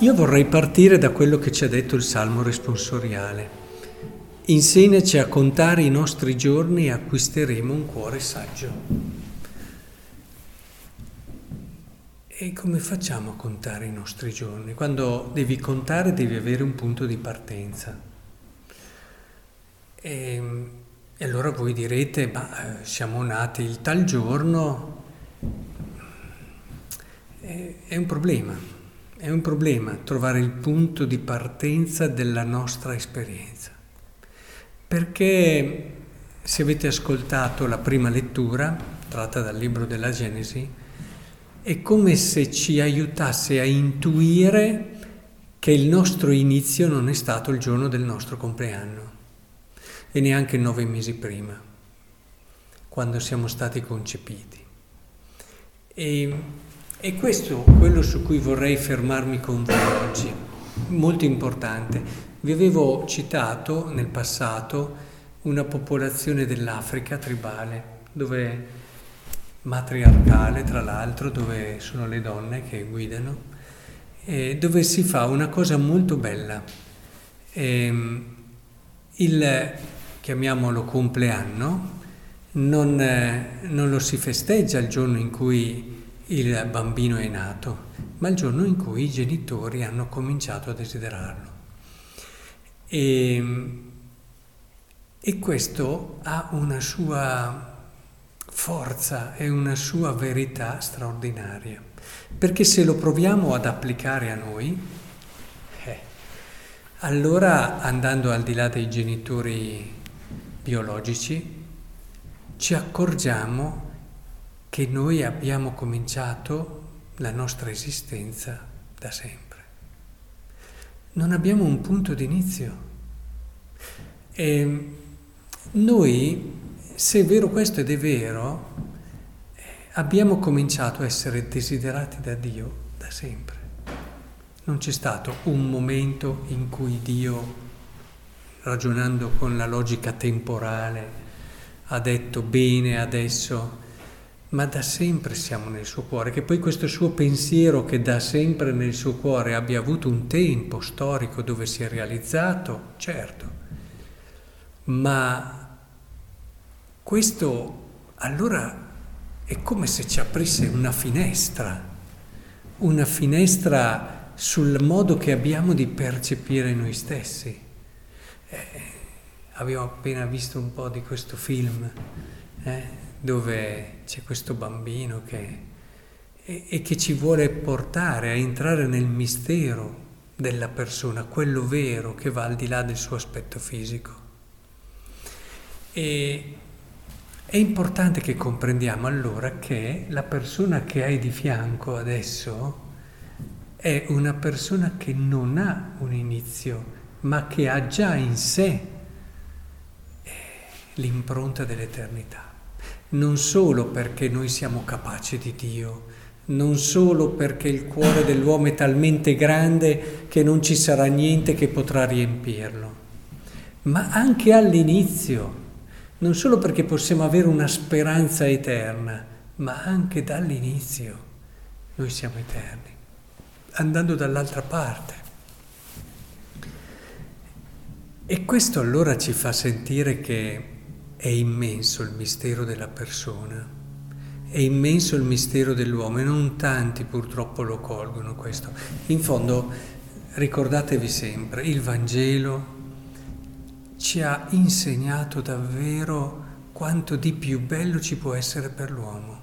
Io vorrei partire da quello che ci ha detto il Salmo responsoriale. Insegnaci a contare i nostri giorni e acquisteremo un cuore saggio. E come facciamo a contare i nostri giorni? Quando devi contare devi avere un punto di partenza. E, e allora voi direte, ma siamo nati il tal giorno, è, è un problema, è un problema trovare il punto di partenza della nostra esperienza. Perché se avete ascoltato la prima lettura, tratta dal libro della Genesi, è come se ci aiutasse a intuire che il nostro inizio non è stato il giorno del nostro compleanno e neanche nove mesi prima, quando siamo stati concepiti. E, e questo è quello su cui vorrei fermarmi con voi oggi, molto importante. Vi avevo citato nel passato una popolazione dell'Africa tribale, dove matriarcale tra l'altro, dove sono le donne che guidano, dove si fa una cosa molto bella. Ehm, il, chiamiamolo compleanno, non, non lo si festeggia il giorno in cui il bambino è nato, ma il giorno in cui i genitori hanno cominciato a desiderarlo. E, e questo ha una sua forza e una sua verità straordinaria, perché se lo proviamo ad applicare a noi, eh, allora andando al di là dei genitori biologici, ci accorgiamo che noi abbiamo cominciato la nostra esistenza da sempre non abbiamo un punto di inizio. E noi, se è vero questo ed è vero, abbiamo cominciato a essere desiderati da Dio da sempre. Non c'è stato un momento in cui Dio, ragionando con la logica temporale, ha detto bene adesso ma da sempre siamo nel suo cuore, che poi questo suo pensiero che da sempre nel suo cuore abbia avuto un tempo storico dove si è realizzato, certo, ma questo allora è come se ci aprisse una finestra, una finestra sul modo che abbiamo di percepire noi stessi. Eh, abbiamo appena visto un po' di questo film. Eh? Dove c'è questo bambino che, e, e che ci vuole portare a entrare nel mistero della persona, quello vero che va al di là del suo aspetto fisico. E è importante che comprendiamo allora che la persona che hai di fianco adesso è una persona che non ha un inizio, ma che ha già in sé l'impronta dell'eternità non solo perché noi siamo capaci di Dio, non solo perché il cuore dell'uomo è talmente grande che non ci sarà niente che potrà riempirlo, ma anche all'inizio, non solo perché possiamo avere una speranza eterna, ma anche dall'inizio noi siamo eterni, andando dall'altra parte. E questo allora ci fa sentire che è immenso il mistero della persona, è immenso il mistero dell'uomo e non tanti purtroppo lo colgono questo. In fondo, ricordatevi sempre, il Vangelo ci ha insegnato davvero quanto di più bello ci può essere per l'uomo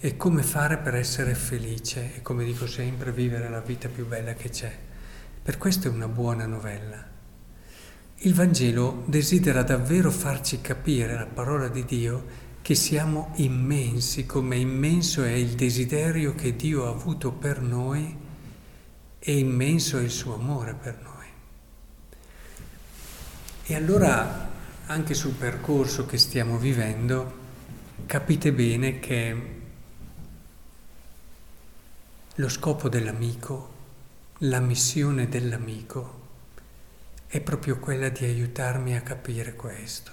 e come fare per essere felice e come dico sempre vivere la vita più bella che c'è. Per questo è una buona novella. Il Vangelo desidera davvero farci capire la parola di Dio che siamo immensi, come immenso è il desiderio che Dio ha avuto per noi e immenso è il suo amore per noi. E allora, anche sul percorso che stiamo vivendo, capite bene che lo scopo dell'amico, la missione dell'amico, è proprio quella di aiutarmi a capire questo.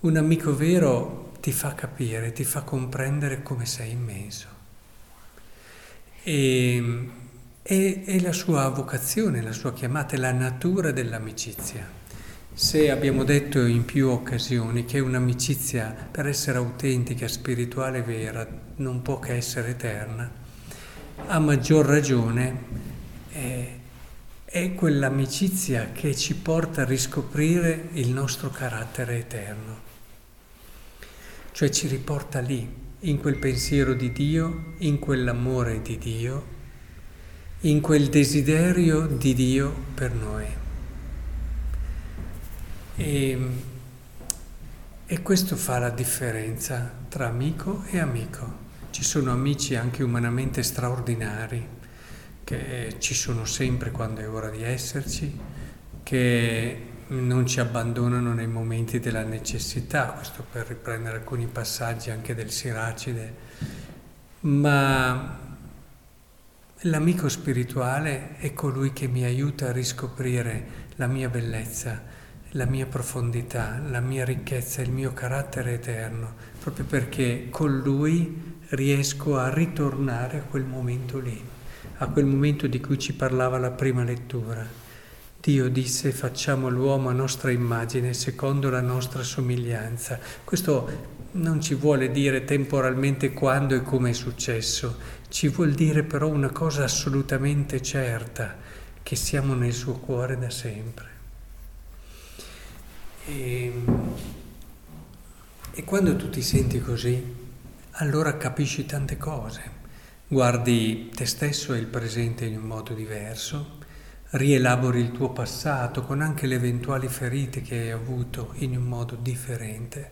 Un amico vero ti fa capire, ti fa comprendere come sei immenso. E, è, è la sua vocazione, la sua chiamata, è la natura dell'amicizia. Se abbiamo detto in più occasioni che un'amicizia per essere autentica, spirituale, vera, non può che essere eterna, a maggior ragione è quell'amicizia che ci porta a riscoprire il nostro carattere eterno, cioè ci riporta lì, in quel pensiero di Dio, in quell'amore di Dio, in quel desiderio di Dio per noi. E, e questo fa la differenza tra amico e amico. Ci sono amici anche umanamente straordinari, che ci sono sempre quando è ora di esserci, che non ci abbandonano nei momenti della necessità, questo per riprendere alcuni passaggi anche del Siracide, ma l'amico spirituale è colui che mi aiuta a riscoprire la mia bellezza, la mia profondità, la mia ricchezza, il mio carattere eterno, proprio perché con lui riesco a ritornare a quel momento lì, a quel momento di cui ci parlava la prima lettura. Dio disse facciamo l'uomo a nostra immagine, secondo la nostra somiglianza. Questo non ci vuole dire temporalmente quando e come è successo, ci vuol dire però una cosa assolutamente certa, che siamo nel suo cuore da sempre. E, e quando tu ti senti così, allora capisci tante cose. Guardi te stesso e il presente in un modo diverso, rielabori il tuo passato con anche le eventuali ferite che hai avuto in un modo differente.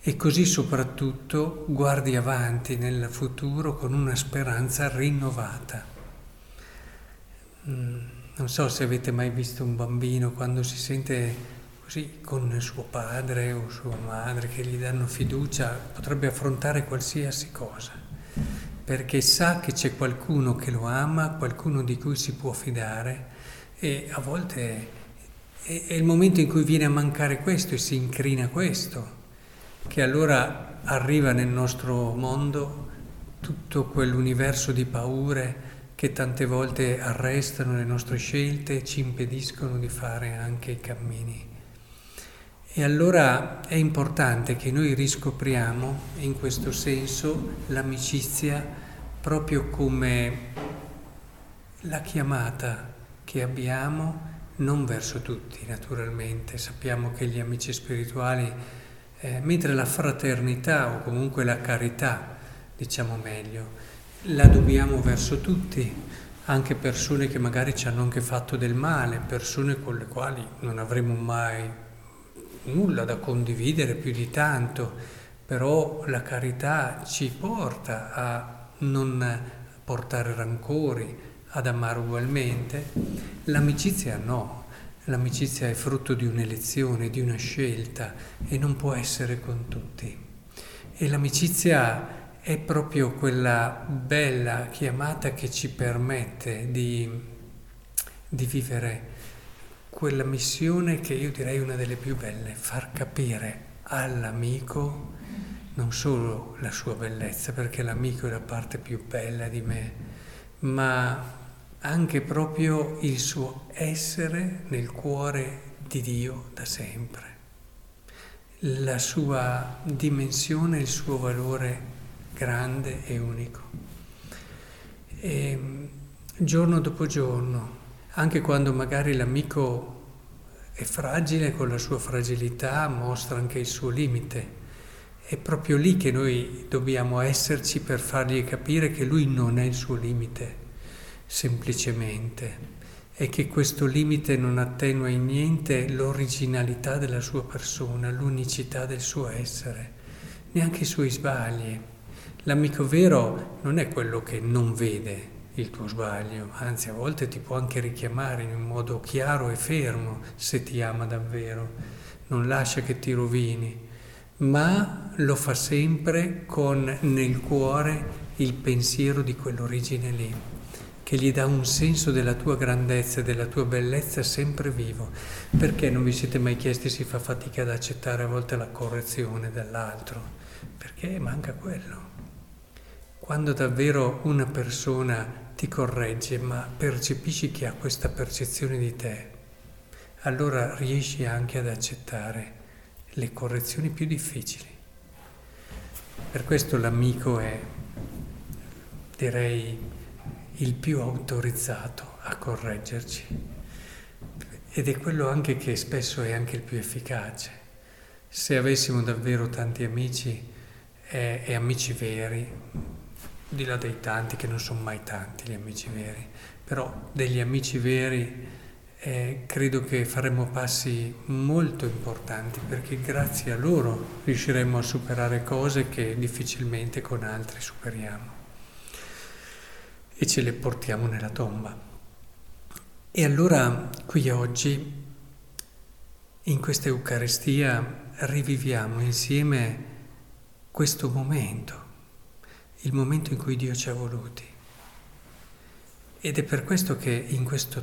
E così soprattutto guardi avanti nel futuro con una speranza rinnovata. Mm, non so se avete mai visto un bambino quando si sente Così con suo padre o sua madre che gli danno fiducia potrebbe affrontare qualsiasi cosa, perché sa che c'è qualcuno che lo ama, qualcuno di cui si può fidare e a volte è, è il momento in cui viene a mancare questo e si incrina questo, che allora arriva nel nostro mondo tutto quell'universo di paure che tante volte arrestano le nostre scelte e ci impediscono di fare anche i cammini e allora è importante che noi riscopriamo in questo senso l'amicizia proprio come la chiamata che abbiamo non verso tutti naturalmente. Sappiamo che gli amici spirituali, eh, mentre la fraternità o comunque la carità, diciamo meglio, la dobbiamo verso tutti, anche persone che magari ci hanno anche fatto del male, persone con le quali non avremo mai nulla da condividere più di tanto, però la carità ci porta a non portare rancori, ad amare ugualmente. L'amicizia no, l'amicizia è frutto di un'elezione, di una scelta e non può essere con tutti. E l'amicizia è proprio quella bella chiamata che ci permette di, di vivere quella missione che io direi una delle più belle, far capire all'amico non solo la sua bellezza, perché l'amico è la parte più bella di me, ma anche proprio il suo essere nel cuore di Dio da sempre, la sua dimensione, il suo valore grande e unico. E giorno dopo giorno, anche quando magari l'amico è fragile, con la sua fragilità mostra anche il suo limite. È proprio lì che noi dobbiamo esserci per fargli capire che lui non è il suo limite, semplicemente, e che questo limite non attenua in niente l'originalità della sua persona, l'unicità del suo essere, neanche i suoi sbagli. L'amico vero non è quello che non vede, il tuo sbaglio, anzi a volte ti può anche richiamare in un modo chiaro e fermo se ti ama davvero, non lascia che ti rovini, ma lo fa sempre con nel cuore il pensiero di quell'origine lì, che gli dà un senso della tua grandezza e della tua bellezza sempre vivo. Perché non vi siete mai chiesti si fa fatica ad accettare a volte la correzione dell'altro? Perché manca quello. Quando davvero una persona ti corregge, ma percepisci che ha questa percezione di te, allora riesci anche ad accettare le correzioni più difficili. Per questo l'amico è, direi, il più autorizzato a correggerci ed è quello anche che spesso è anche il più efficace. Se avessimo davvero tanti amici e, e amici veri, di là dei tanti, che non sono mai tanti gli amici veri, però degli amici veri eh, credo che faremo passi molto importanti perché grazie a loro riusciremo a superare cose che difficilmente con altri superiamo. E ce le portiamo nella tomba. E allora qui oggi, in questa Eucaristia, riviviamo insieme questo momento il momento in cui Dio ci ha voluti. Ed è per questo che in questo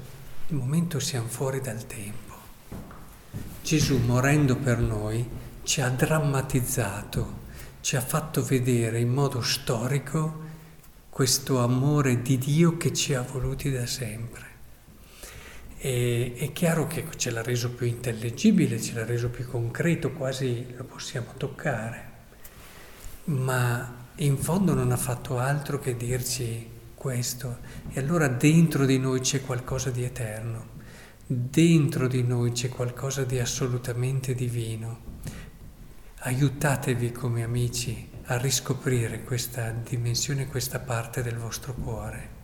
momento siamo fuori dal tempo. Gesù, morendo per noi, ci ha drammatizzato, ci ha fatto vedere in modo storico questo amore di Dio che ci ha voluti da sempre. E, è chiaro che ce l'ha reso più intellegibile, ce l'ha reso più concreto, quasi lo possiamo toccare, ma in fondo non ha fatto altro che dirci questo. E allora dentro di noi c'è qualcosa di eterno, dentro di noi c'è qualcosa di assolutamente divino. Aiutatevi come amici a riscoprire questa dimensione, questa parte del vostro cuore.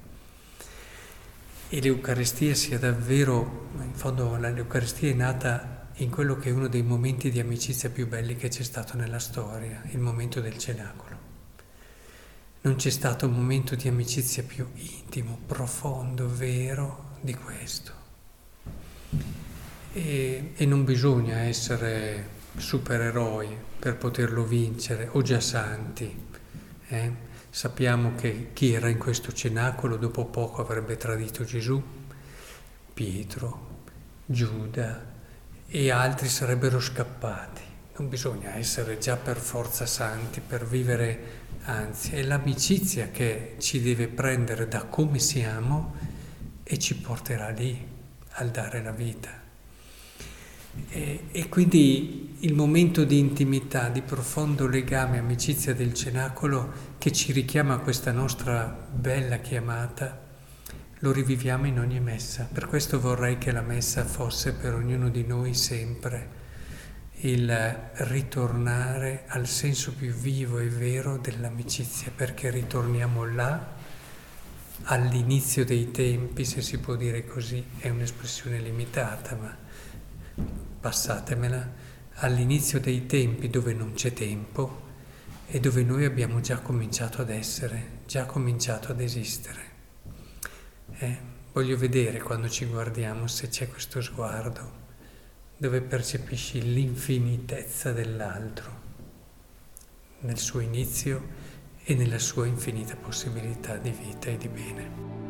E l'Eucaristia sia davvero, in fondo l'Eucaristia è nata in quello che è uno dei momenti di amicizia più belli che c'è stato nella storia, il momento del cenacolo. Non c'è stato un momento di amicizia più intimo, profondo, vero di questo. E, e non bisogna essere supereroi per poterlo vincere o già santi. Eh? Sappiamo che chi era in questo cenacolo dopo poco avrebbe tradito Gesù, Pietro, Giuda e altri sarebbero scappati. Non bisogna essere già per forza santi per vivere anzi è l'amicizia che ci deve prendere da come siamo e ci porterà lì al dare la vita. E, e, quindi il momento di intimità, di profondo legame, amicizia del cenacolo che ci richiama a questa nostra bella chiamata, lo riviviamo in ogni messa. Per questo vorrei che la messa fosse per ognuno di noi sempre il ritornare al senso più vivo e vero dell'amicizia, perché ritorniamo là all'inizio dei tempi, se si può dire così, è un'espressione limitata, ma passatemela, all'inizio dei tempi dove non c'è tempo e dove noi abbiamo già cominciato ad essere, già cominciato ad esistere. Eh, voglio vedere quando ci guardiamo se c'è questo sguardo dove percepisci l'infinitezza dell'altro nel suo inizio e nella sua infinita possibilità di vita e di bene.